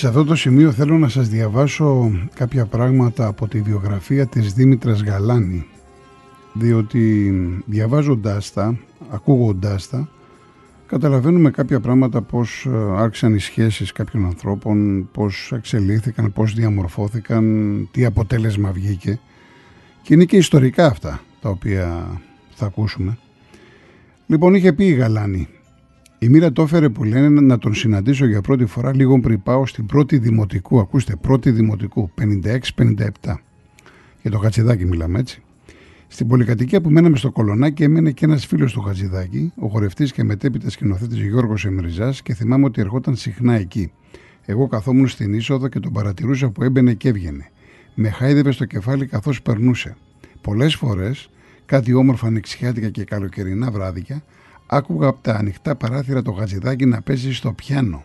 Σε αυτό το σημείο θέλω να σας διαβάσω κάποια πράγματα από τη βιογραφία της Δήμητρας Γαλάνη διότι διαβάζοντάς τα, ακούγοντάς τα καταλαβαίνουμε κάποια πράγματα πώς ε, άρχισαν οι σχέσεις κάποιων ανθρώπων, πώς εξελίχθηκαν, πώς διαμορφώθηκαν, τι αποτέλεσμα βγήκε και είναι και ιστορικά αυτά τα οποία θα ακούσουμε. Λοιπόν είχε πει η Γαλάνη η μοίρα το έφερε που λένε να τον συναντήσω για πρώτη φορά λίγο πριν πάω στην πρώτη δημοτικού. Ακούστε, πρώτη δημοτικού, 56-57. Για το Χατσιδάκι μιλάμε έτσι. Στην πολυκατοικία που μέναμε στο Κολονάκι έμενε και ένας φίλος του Χατζηδάκη, ο χορευτής και μετέπειτα σκηνοθέτης Γιώργος Εμριζάς, και θυμάμαι ότι ερχόταν συχνά εκεί. Εγώ καθόμουν στην είσοδο και τον παρατηρούσα που έμπαινε και έβγαινε. Με χάιδευε στο κεφάλι καθώς περνούσε. Πολλές φορές, κάτι όμορφα ανοιξιάτικα και καλοκαιρινά βράδια, άκουγα από τα ανοιχτά παράθυρα το Χατζηδάκι να παίζει στο πιάνο.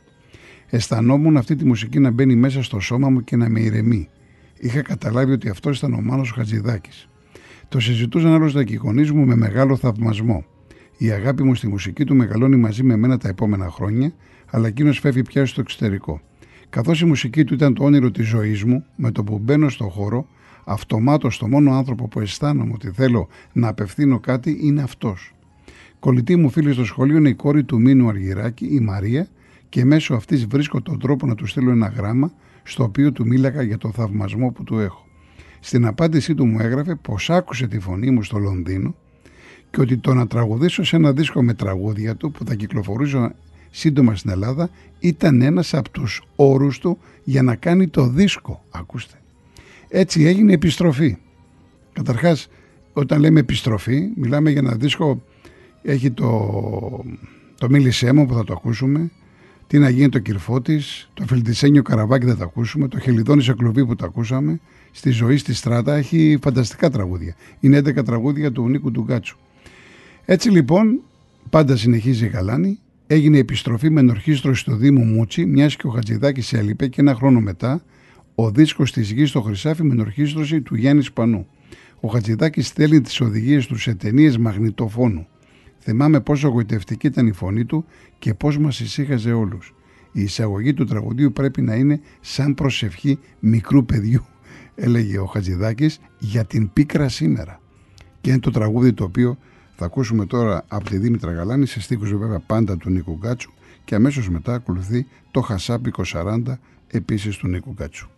Αισθανόμουν αυτή τη μουσική να μπαίνει μέσα στο σώμα μου και να με ηρεμεί. Είχα καταλάβει ότι αυτός ήταν ο Μάνος Χατζηδάκης. Το συζητούσαν άλλωστε και οι γονείς μου με μεγάλο θαυμασμό. Η αγάπη μου στη μουσική του μεγαλώνει μαζί με μένα τα επόμενα χρόνια, αλλά εκείνος φεύγει πια στο εξωτερικό. Καθώς η μουσική του ήταν το όνειρο της ζωής μου, με το που μπαίνω στο χώρο, αυτομάτως το μόνο άνθρωπο που αισθάνομαι ότι θέλω να απευθύνω κάτι είναι αυτός. Κολλητή μου φίλη στο σχολείο είναι η κόρη του Μίνου Αργυράκη, η Μαρία, και μέσω αυτής βρίσκω τον τρόπο να του στείλω ένα γράμμα, στο οποίο του μίλαγα για τον θαυμασμό που του έχω. Στην απάντησή του μου έγραφε πως άκουσε τη φωνή μου στο Λονδίνο και ότι το να τραγουδήσω σε ένα δίσκο με τραγούδια του που θα κυκλοφορήσω σύντομα στην Ελλάδα ήταν ένας από τους όρους του για να κάνει το δίσκο. Ακούστε. Έτσι έγινε επιστροφή. Καταρχάς, όταν λέμε επιστροφή, μιλάμε για ένα δίσκο, έχει το, το Μίλησέ μου που θα το ακούσουμε, τι να γίνει το κυρφό το Φιλτισένιο Καραβάκι θα το ακούσουμε, το Χελιδόνι σε κλουβί που το ακούσαμε, στη ζωή στη στράτα έχει φανταστικά τραγούδια. Είναι 11 τραγούδια του Νίκου Ντουγκάτσου. Έτσι λοιπόν, πάντα συνεχίζει η Γαλάνη, έγινε επιστροφή με ενορχίστρωση στο Δήμο Μούτσι, μιας και ο Χατζηδάκης έλειπε και ένα χρόνο μετά ο δίσκος της γης στο Χρυσάφι με ενορχίστρωση του Γιάννης Σπανού. Ο Χατζηδάκης στέλνει τις οδηγίες του σε ταινίες μαγνητοφώνου. Θυμάμαι πόσο γοητευτική ήταν η φωνή του και πώς μας ησύχαζε όλους. Η εισαγωγή του τραγουδίου πρέπει να είναι σαν προσευχή μικρού παιδιού έλεγε ο Χατζηδάκης για την πίκρα σήμερα. Και είναι το τραγούδι το οποίο θα ακούσουμε τώρα από τη Δήμητρα Γαλάνη σε στίχους βέβαια πάντα του Νίκου Γκάτσου και αμέσως μετά ακολουθεί το Χασάπικο 40 επίσης του Νίκου Γκάτσου.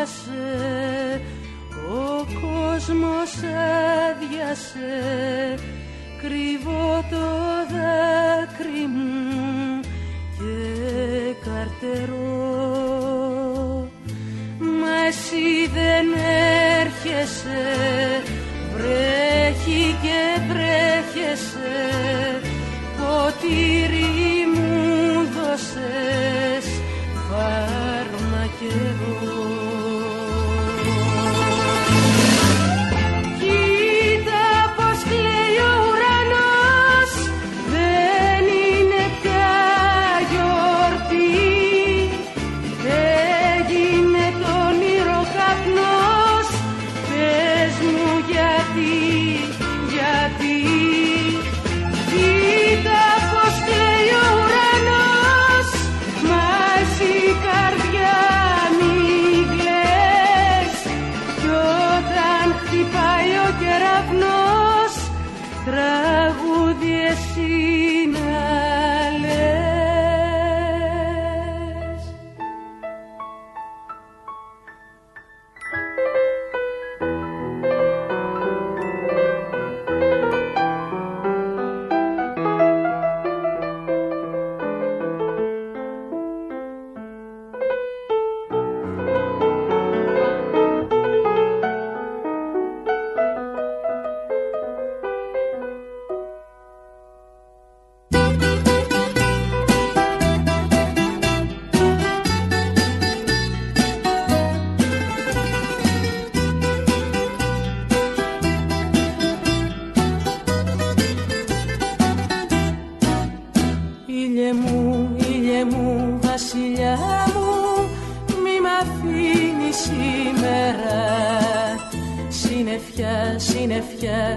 αδειάσε ο κόσμος αδειάσε κρύβω το δάκρυ μου και καρτερώ. Μα εσύ δεν έρχεσαι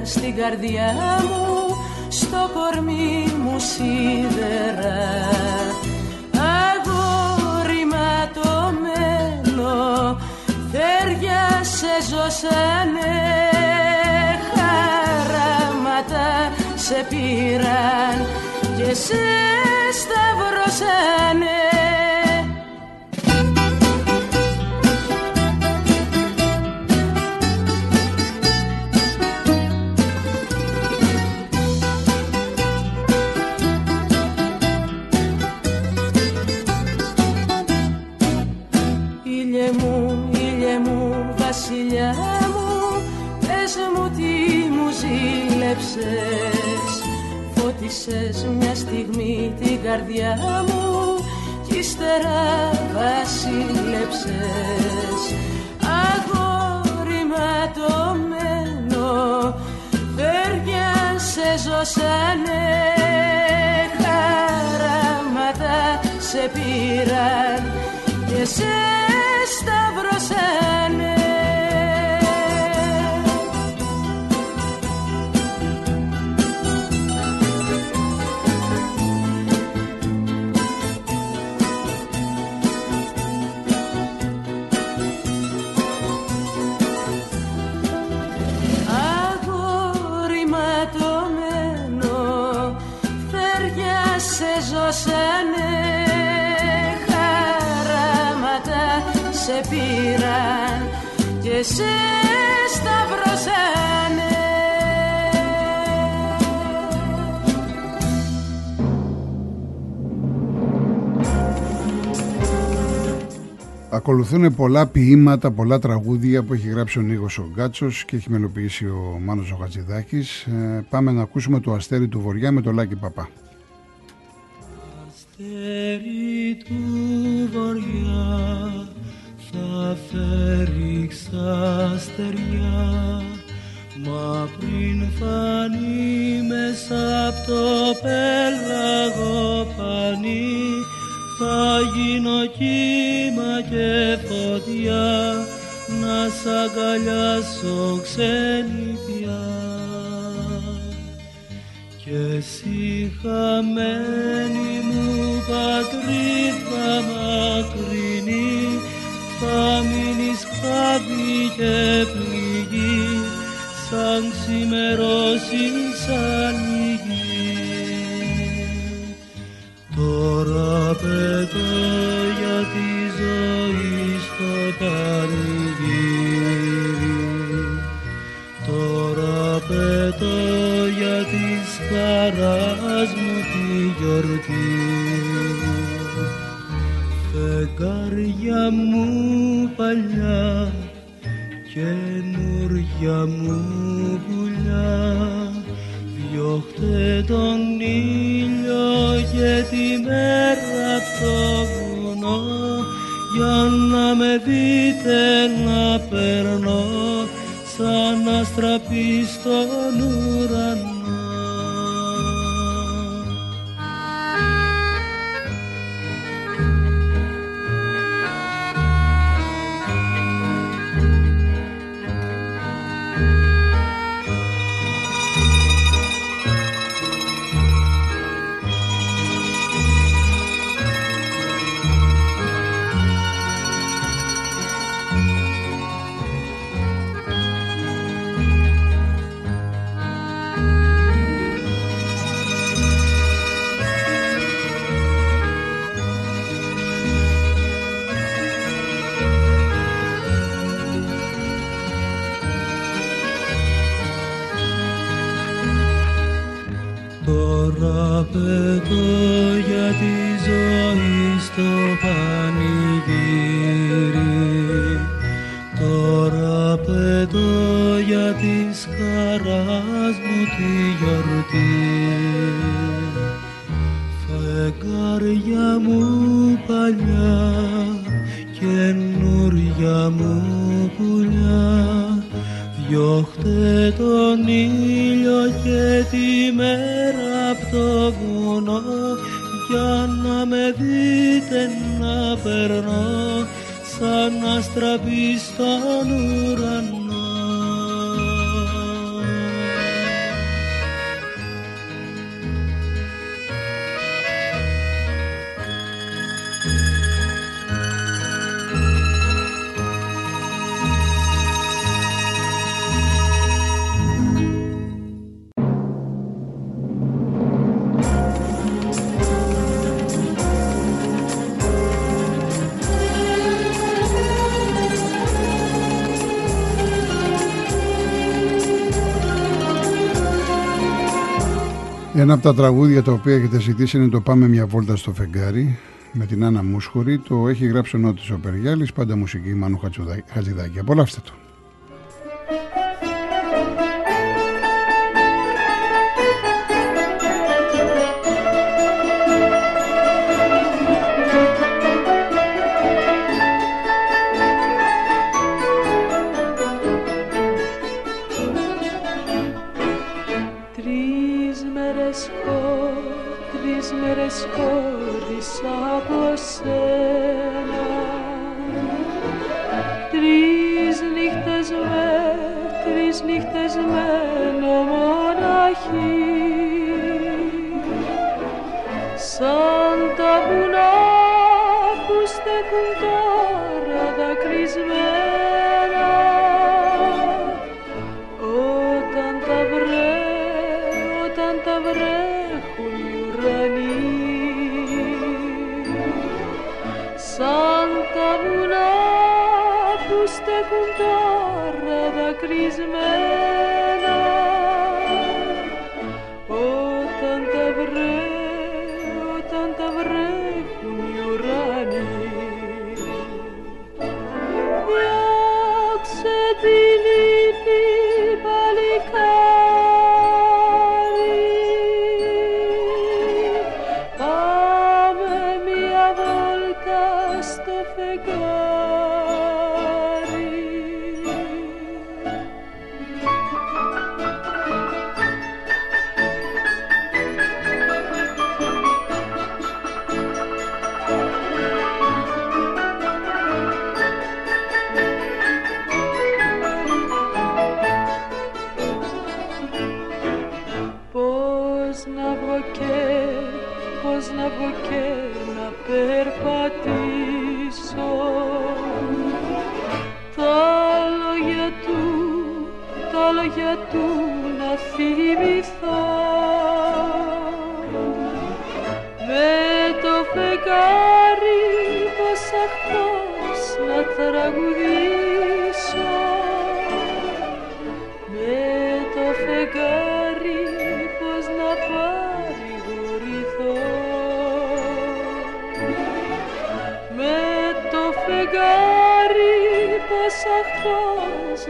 στην καρδιά μου στο κορμί μου σίδερα. Αγόρι το θέρια σε ζώσανε. Χαράματα σε πήραν και σε σταυρώσανε. Ακολουθούν πολλά ποίηματα, πολλά τραγούδια που έχει γράψει ο Νίγος ο Γκάτσος και έχει μελοποιήσει ο Μάνος ο Χατζηδάκης. Ε, πάμε να ακούσουμε το Αστέρι του Βοριά με το Λάκη Παπά. Αστέρι του Βοριά θα φέρει στεριά Μα πριν φανεί μέσα από το πέλαγο πανί θα γίνω κύμα και φωτιά να σ' αγκαλιάσω ξενιτιά και εσύ χαμένη μου πατρίδα μακρινή θα μείνεις χάδι και πληγή σαν ξημερώσεις ανοιγεί. Τώρα πετώ για τη ζωή στο πανηγύρι Τώρα πετώ για της χαράς μου τη γιορτή. Φεγγάρια μου παλιά καινούρια μου πουλιά διώχτε τον ήλιο και τη μέρα απ' το βουνό για να με δείτε να περνώ σαν αστραπή στον ουρανό Βαριά μου παλιά καινούρια μου πουλιά διώχτε τον ήλιο και τη μέρα από το βουνό για να με δείτε να περνώ σαν αστραπή. στον ουρανό Ένα από τα τραγούδια τα οποία έχετε ζητήσει είναι το Πάμε μια βόλτα στο φεγγάρι με την Άννα Μούσχορη. Το έχει γράψει ο Νότης ο Περγιάλης, πάντα μουσική Μάνου Χατζηδάκη. Απολαύστε το. Με τα βουνά που στέκουν τώρα δακρυσμένα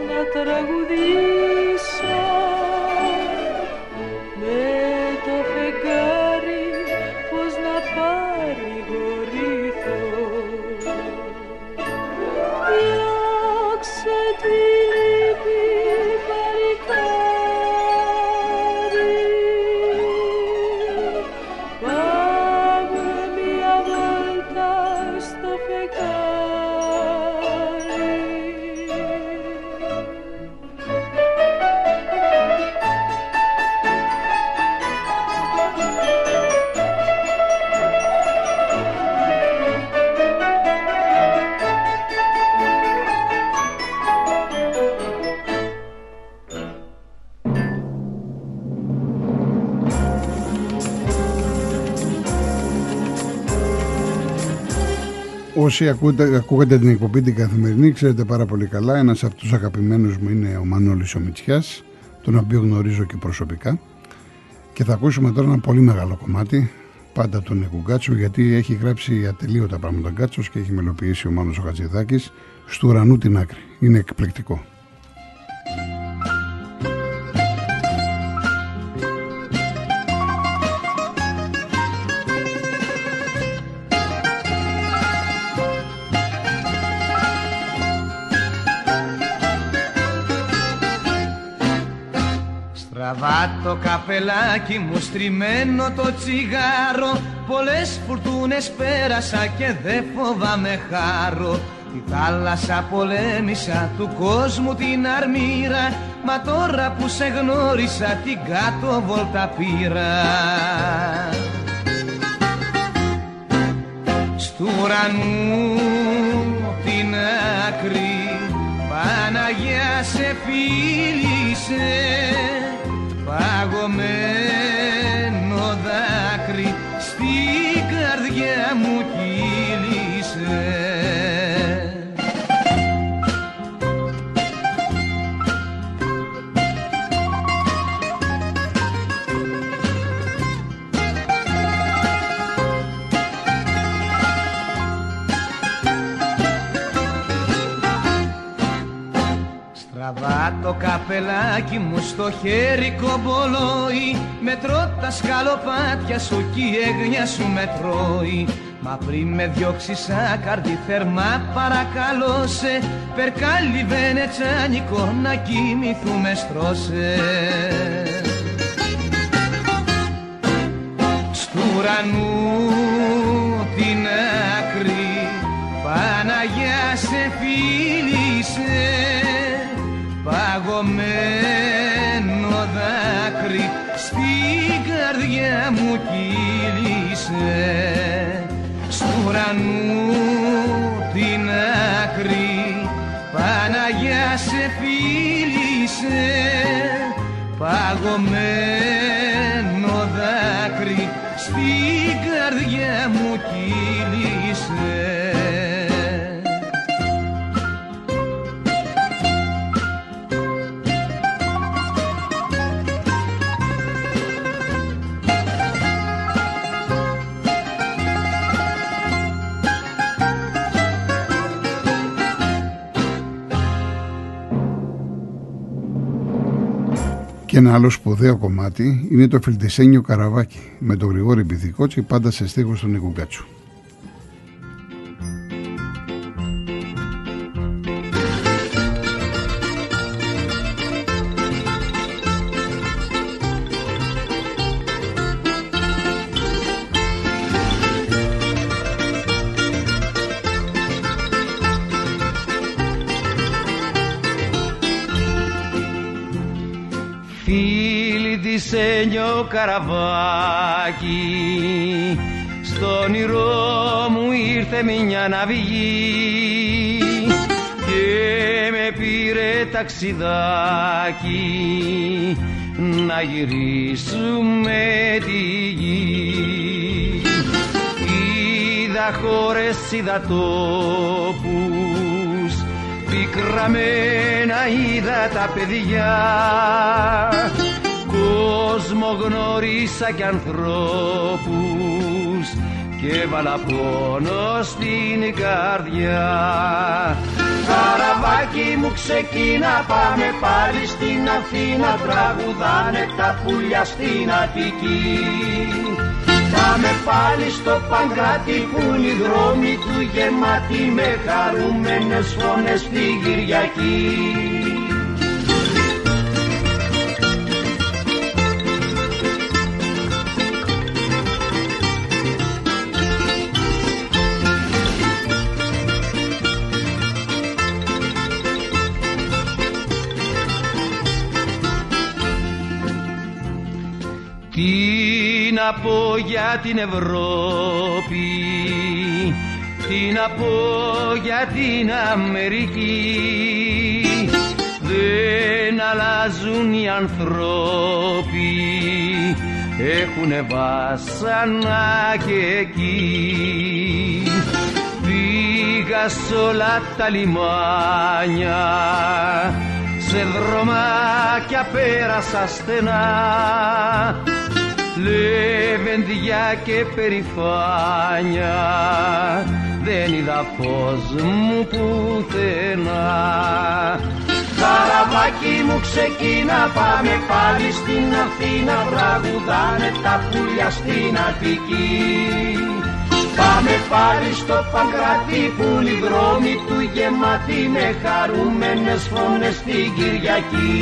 una tragedia. Όσοι ακούτε, ακούγατε την εκπομπή την καθημερινή, ξέρετε πάρα πολύ καλά. Ένας από τους αγαπημένους μου είναι ο Μανώλης ο τον οποίο γνωρίζω και προσωπικά. Και θα ακούσουμε τώρα ένα πολύ μεγάλο κομμάτι, πάντα τον Νεκουγκάτσο, γιατί έχει γράψει ατελείωτα πράγματα τον Γκάτσο και έχει μελοποιήσει ο Μάνος ο Χατζηδάκης στου ουρανού την άκρη. Είναι εκπληκτικό. Καπελάκι μου στριμμένο το τσιγάρο. Πολλές φουρτούνες πέρασα και δεν φοβάμαι χάρο. Τη θάλασσα πολέμησα του κόσμου την αρμύρα Μα τώρα που σε γνώρισα την κάτω βόλτα πήρα. Στου ουρανού την άκρη Παναγιά σε φίλησε. Παγωμένο το καπελάκι μου στο χέρι κομπολόι. Μετρώ τα σκαλοπάτια σου κι η έγνοια σου μετρώει Μα πριν με διώξεις άκαρδη θερμά παρακαλώ σε Περκάλι βενετσάνικο να κοιμηθούμε στρώσε. Στου ουρανού την άκρη Παναγιά σε φίλησε μου κύλησε στου ουρανού την άκρη. Παναγιά σε φίλησε παγωμένο δάκρυ. Στην καρδιά μου κύλησε Και ένα άλλο σπουδαίο κομμάτι είναι το Φιλτισένιο Καραβάκι με τον Γρηγόρη Πυθικότσι πάντα σε στίχος του Νίκου Γκάτσου. καραβάκι. Στο όνειρό μου ήρθε μια ναυγή και με πήρε ταξιδάκι. Να γυρίσουμε τη γη. Είδα χώρες, είδα τόπους πικραμένα είδα τα παιδιά κόσμο γνωρίσα κι ανθρώπους και έβαλα πόνο στην καρδιά. Καραβάκι μου ξεκίνα πάμε πάλι στην Αθήνα τραγουδάνε τα πουλιά στην Αττική. Πάμε πάλι στο Παγκράτη που είναι οι δρόμοι του γεμάτοι με χαρούμενες φωνές την Κυριακή να πω για την Ευρώπη Τι να πω για την Αμερική. Δεν αλλάζουν οι ανθρώποι Έχουνε βάσανα και εκεί. Πήγα σ' όλα τα λιμάνια σε δρομάκια πέρασα στενά λεβεντιά και περηφάνια. Δεν είδα φως μου πουθενά. Καραβάκι μου ξεκίνα πάμε πάλι στην Αθήνα. Τραγουδάνε τα πουλιά στην Αττική. Πάμε πάλι στο Παγκράτη που οι δρόμοι του γεμάτοι με χαρούμενες φωνές την Κυριακή